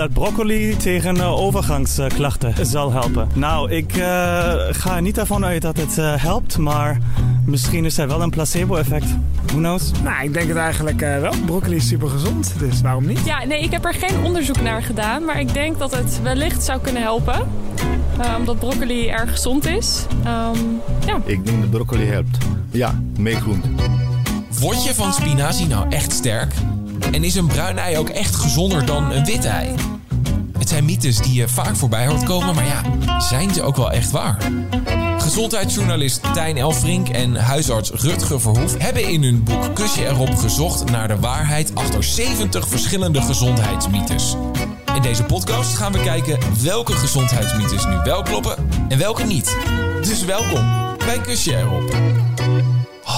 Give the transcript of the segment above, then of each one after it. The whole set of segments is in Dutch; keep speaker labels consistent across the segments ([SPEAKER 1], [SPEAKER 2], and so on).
[SPEAKER 1] dat broccoli tegen uh, overgangsklachten zal helpen. Nou, ik uh, ga niet ervan uit dat het uh, helpt, maar misschien is er wel een placebo-effect. Who knows?
[SPEAKER 2] Nou, ik denk het eigenlijk wel. Broccoli is super gezond, dus waarom niet?
[SPEAKER 3] Ja, nee, ik heb er geen onderzoek naar gedaan, maar ik denk dat het wellicht zou kunnen helpen. omdat broccoli erg gezond is. Um, ja.
[SPEAKER 4] Ik denk dat broccoli helpt. Ja, meegroente.
[SPEAKER 5] Word je van spinazie nou echt sterk? En is een bruin ei ook echt gezonder dan een wit ei? Het zijn mythes die je vaak voorbij hoort komen, maar ja, zijn ze ook wel echt waar? Gezondheidsjournalist Tijn Elfrink en huisarts Rutger Verhoef hebben in hun boek Kusje erop gezocht naar de waarheid achter 70 verschillende gezondheidsmythes. In deze podcast gaan we kijken welke gezondheidsmythes nu wel kloppen en welke niet. Dus welkom bij Kusje erop.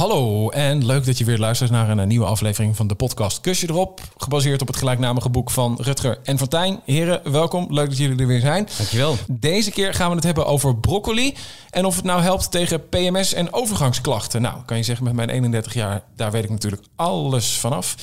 [SPEAKER 5] Hallo en leuk dat je weer luistert naar een nieuwe aflevering van de podcast Kusje erop. Gebaseerd op het gelijknamige boek van Rutger en Fontijn. Heren, welkom. Leuk dat jullie er weer zijn.
[SPEAKER 6] Dankjewel.
[SPEAKER 5] Deze keer gaan we het hebben over broccoli. En of het nou helpt tegen PMS en overgangsklachten. Nou, kan je zeggen, met mijn 31 jaar, daar weet ik natuurlijk alles vanaf.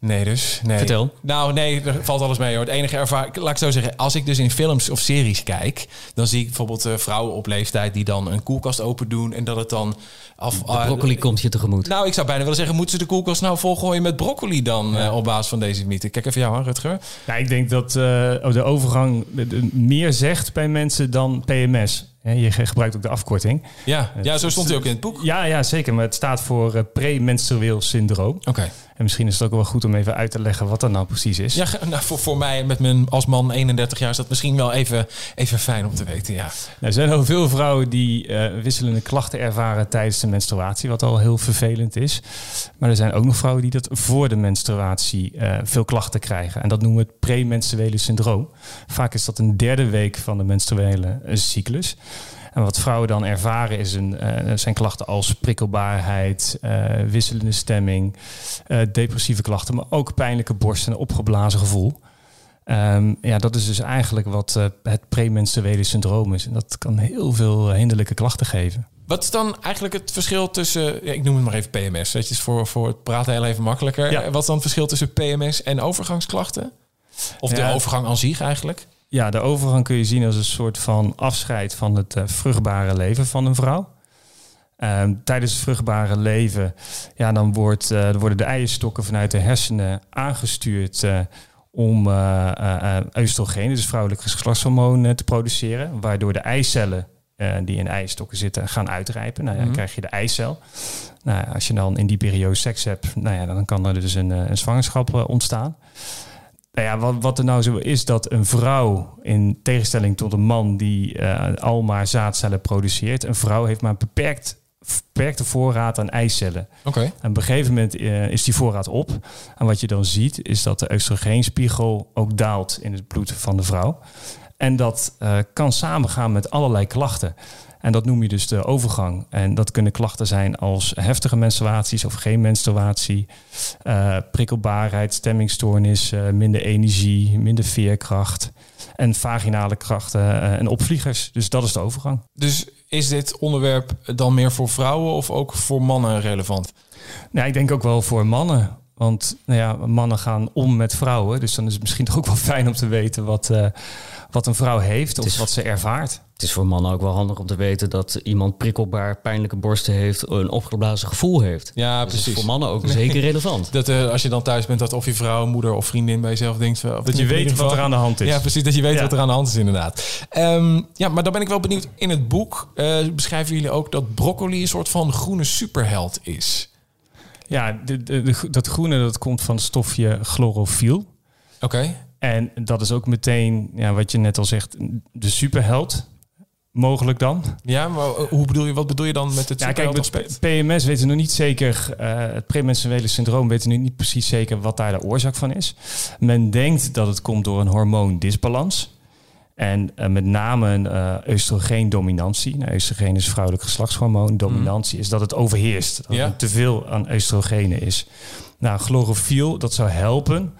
[SPEAKER 5] Nee, dus. Nee.
[SPEAKER 6] Vertel.
[SPEAKER 5] Nou, nee, er valt alles mee hoor. Het enige ervaring, laat ik zo zeggen, als ik dus in films of series kijk, dan zie ik bijvoorbeeld uh, vrouwen op leeftijd die dan een koelkast open doen en dat het dan af.
[SPEAKER 6] De broccoli uh, komt je tegemoet.
[SPEAKER 5] Nou, ik zou bijna willen zeggen, moeten ze de koelkast nou volgooien met broccoli dan ja. uh, op basis van deze mythe? Kijk even jou aan, Rutger.
[SPEAKER 7] Ja, ik denk dat de overgang meer zegt bij mensen dan PMS. Je gebruikt ook de afkorting.
[SPEAKER 5] Ja, ja zo stond hij ook in het boek.
[SPEAKER 7] Ja, ja zeker. Maar het staat voor uh, premenstrueel syndroom.
[SPEAKER 5] Oké. Okay.
[SPEAKER 7] En misschien is het ook wel goed om even uit te leggen wat dat nou precies is.
[SPEAKER 5] Ja, nou, voor, voor mij met mijn als man 31 jaar is dat misschien wel even, even fijn om te weten. Ja.
[SPEAKER 7] Nou, er zijn al veel vrouwen die uh, wisselende klachten ervaren tijdens de menstruatie, wat al heel vervelend is. Maar er zijn ook nog vrouwen die dat voor de menstruatie uh, veel klachten krijgen. En dat noemen we het premenstruele syndroom. Vaak is dat een derde week van de menstruele cyclus. En wat vrouwen dan ervaren is een, uh, zijn klachten als prikkelbaarheid, uh, wisselende stemming, uh, depressieve klachten, maar ook pijnlijke borst en opgeblazen gevoel. Um, ja, dat is dus eigenlijk wat het premenstruele syndroom is. En dat kan heel veel hinderlijke klachten geven.
[SPEAKER 5] Wat is dan eigenlijk het verschil tussen, ja, ik noem het maar even PMS, dat is voor, voor het praten heel even makkelijker. Ja. Wat is dan het verschil tussen PMS en overgangsklachten? Of de overgang aan zich eigenlijk?
[SPEAKER 7] Ja, de overgang kun je zien als een soort van afscheid van het uh, vruchtbare leven van een vrouw. Uh, tijdens het vruchtbare leven, ja, dan wordt, uh, worden de eierstokken vanuit de hersenen aangestuurd uh, om oestrogeen, dus vrouwelijk geslachtshormoon, te produceren. Waardoor de eicellen die in eierstokken zitten gaan uitrijpen. Nou ja, dan krijg je de eicel. Nou, als je dan in die periode seks hebt, nou ja, dan kan er dus een, een zwangerschap ontstaan. Nou ja, wat, wat er nou zo is dat een vrouw, in tegenstelling tot een man die uh, al maar zaadcellen produceert, een vrouw heeft maar een beperkt, beperkte voorraad aan eicellen.
[SPEAKER 5] Oké. Okay.
[SPEAKER 7] En op een gegeven moment uh, is die voorraad op. En wat je dan ziet, is dat de oestrogeenspiegel ook daalt in het bloed van de vrouw. En dat uh, kan samengaan met allerlei klachten. En dat noem je dus de overgang. En dat kunnen klachten zijn als heftige menstruaties of geen menstruatie, uh, prikkelbaarheid, stemmingstoornis, uh, minder energie, minder veerkracht en vaginale krachten uh, en opvliegers. Dus dat is de overgang.
[SPEAKER 5] Dus is dit onderwerp dan meer voor vrouwen of ook voor mannen relevant?
[SPEAKER 7] Nou, ik denk ook wel voor mannen. Want nou ja, mannen gaan om met vrouwen. Dus dan is het misschien toch ook wel fijn om te weten wat, wat een vrouw heeft of is, wat ze ervaart.
[SPEAKER 6] Het is voor mannen ook wel handig om te weten dat iemand prikkelbaar pijnlijke borsten heeft, een opgeblazen gevoel heeft.
[SPEAKER 5] Ja,
[SPEAKER 6] dus
[SPEAKER 5] precies.
[SPEAKER 6] voor mannen ook zeker relevant.
[SPEAKER 5] Dat uh, als je dan thuis bent, dat of je vrouw, moeder of vriendin bij jezelf denkt. Of
[SPEAKER 7] dat je weet wat er aan de hand is.
[SPEAKER 5] Ja, precies. Dat je weet ja. wat er aan de hand is, inderdaad. Um, ja, maar dan ben ik wel benieuwd. In het boek uh, beschrijven jullie ook dat broccoli een soort van groene superheld is.
[SPEAKER 7] Ja, de, de, de, dat groene dat komt van het stofje chlorofiel.
[SPEAKER 5] Oké. Okay.
[SPEAKER 7] En dat is ook meteen, ja, wat je net al zegt, de superheld. Mogelijk dan.
[SPEAKER 5] Ja, maar hoe bedoel je, wat bedoel je dan met het
[SPEAKER 7] ja, kijk, met PMS weten we nog niet zeker, uh, het premenstruele syndroom weten we nu niet precies zeker wat daar de oorzaak van is. Men denkt dat het komt door een hormoondisbalans. En uh, met name een uh, oestrogeendominantie. Nou, oestrogeen is vrouwelijk geslachtshormoon. Dominantie mm. is dat het overheerst. Dat
[SPEAKER 5] ja.
[SPEAKER 7] er te veel aan oestrogenen is. Nou, chlorofiel, dat zou helpen.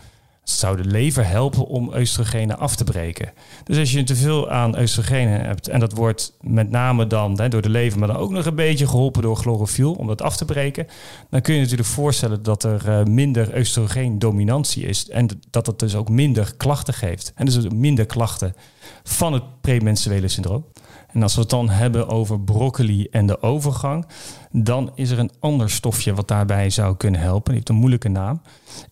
[SPEAKER 7] Zou de lever helpen om oestrogenen af te breken. Dus als je te veel aan oestrogenen hebt en dat wordt met name dan hè, door de lever, maar dan ook nog een beetje geholpen door chlorofiel om dat af te breken, dan kun je natuurlijk voorstellen dat er uh, minder oestrogeendominantie is en dat dat dus ook minder klachten geeft. En dus minder klachten van het premenstruele syndroom. En als we het dan hebben over broccoli en de overgang, dan is er een ander stofje wat daarbij zou kunnen helpen. Die heeft een moeilijke naam.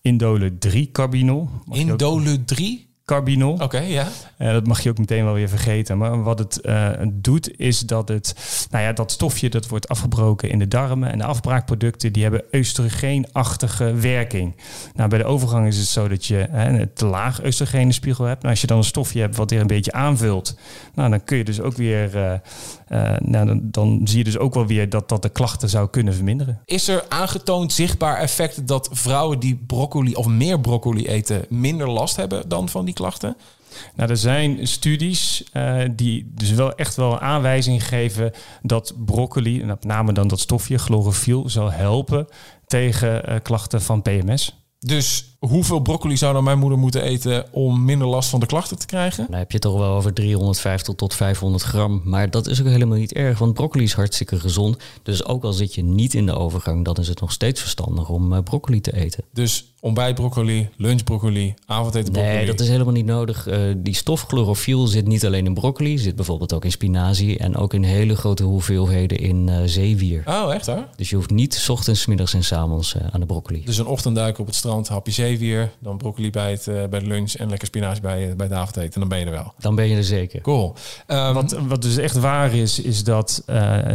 [SPEAKER 7] Indole 3-carbinol.
[SPEAKER 5] Indole 3?
[SPEAKER 7] Carbinol.
[SPEAKER 5] Oké, ja.
[SPEAKER 7] Uh, dat mag je ook meteen wel weer vergeten. Maar wat het uh, doet, is dat het, nou ja, dat stofje dat wordt afgebroken in de darmen. En de afbraakproducten die hebben oestrogeenachtige werking. Nou, bij de overgang is het zo dat je hè, een te laag oestrogeenspiegel hebt. Nou, als je dan een stofje hebt wat er een beetje aanvult, nou, dan kun je dus ook weer, uh, nou, dan, dan, zie je dus ook wel weer dat dat de klachten zou kunnen verminderen.
[SPEAKER 5] Is er aangetoond zichtbaar effect dat vrouwen die broccoli of meer broccoli eten minder last hebben dan van die klachten?
[SPEAKER 7] Nou, er zijn studies uh, die dus wel echt wel een aanwijzing geven dat broccoli, en met name dan dat stofje chlorofiel, zal helpen tegen uh, klachten van PMS.
[SPEAKER 5] Dus hoeveel broccoli zou dan mijn moeder moeten eten om minder last van de klachten te krijgen?
[SPEAKER 6] Dan heb je toch wel over 350 tot 500 gram. Maar dat is ook helemaal niet erg, want broccoli is hartstikke gezond. Dus ook al zit je niet in de overgang, dan is het nog steeds verstandig om uh, broccoli te eten.
[SPEAKER 5] Dus ontbijt broccoli, lunch broccoli, avondeten broccoli?
[SPEAKER 6] Nee, dat is helemaal niet nodig. Uh, die stof chlorofiel zit niet alleen in broccoli, zit bijvoorbeeld ook in spinazie en ook in hele grote hoeveelheden in uh, zeewier.
[SPEAKER 5] Oh, echt hè?
[SPEAKER 6] Dus je hoeft niet 's ochtends, middags en s avonds uh, aan de broccoli.
[SPEAKER 5] Dus een ochtendduik op het strand, hapje zeewier, dan broccoli bij, het, bij de lunch en lekker spinazie bij, bij het avondeten. En dan ben je er wel.
[SPEAKER 6] Dan ben je er zeker.
[SPEAKER 5] Cool.
[SPEAKER 7] Um, wat, wat dus echt waar is, is dat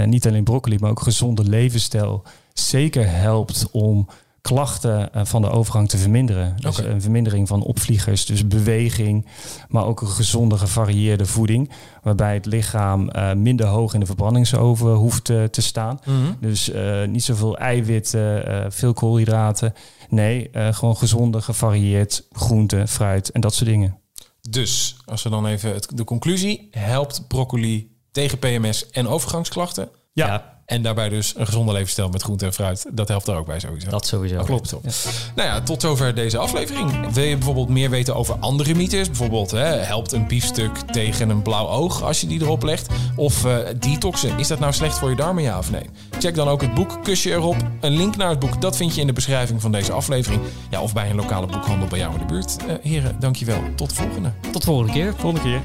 [SPEAKER 7] niet alleen broccoli, maar ook gezonde levensstijl zeker helpt om klachten van de overgang te verminderen. Dus
[SPEAKER 5] Oké.
[SPEAKER 7] een vermindering van opvliegers, dus beweging, maar ook een gezonde, gevarieerde voeding, waarbij het lichaam uh, minder hoog in de verbrandingsoven hoeft uh, te staan.
[SPEAKER 5] Mhm.
[SPEAKER 7] Dus uh, niet zoveel eiwitten, uh, veel koolhydraten. Nee, uh, gewoon gezonde, gevarieerd groente, fruit en dat soort dingen.
[SPEAKER 5] Dus, als we dan even het, de conclusie, helpt broccoli tegen PMS en overgangsklachten?
[SPEAKER 7] Ja.
[SPEAKER 6] Ja,
[SPEAKER 5] En daarbij dus een gezonde levensstijl met groente en fruit. Dat helpt er ook bij sowieso.
[SPEAKER 6] dat sowieso.
[SPEAKER 5] Dat klopt toch? Nou ja, tot zover deze aflevering. Wil je bijvoorbeeld meer weten over andere mythes? Bijvoorbeeld, hè, helpt een biefstuk tegen een blauw oog als je die erop legt? Of uh, detoxen, is dat nou slecht voor je darmen, ja of nee? Check dan ook het boek Kusje erop. Een link naar het boek, dat vind je in de beschrijving van deze aflevering. Ja, of bij een lokale boekhandel bij jou in de buurt. Uh, heren, dankjewel. Tot de volgende.
[SPEAKER 6] Tot de volgende keer.
[SPEAKER 7] Volgende keer.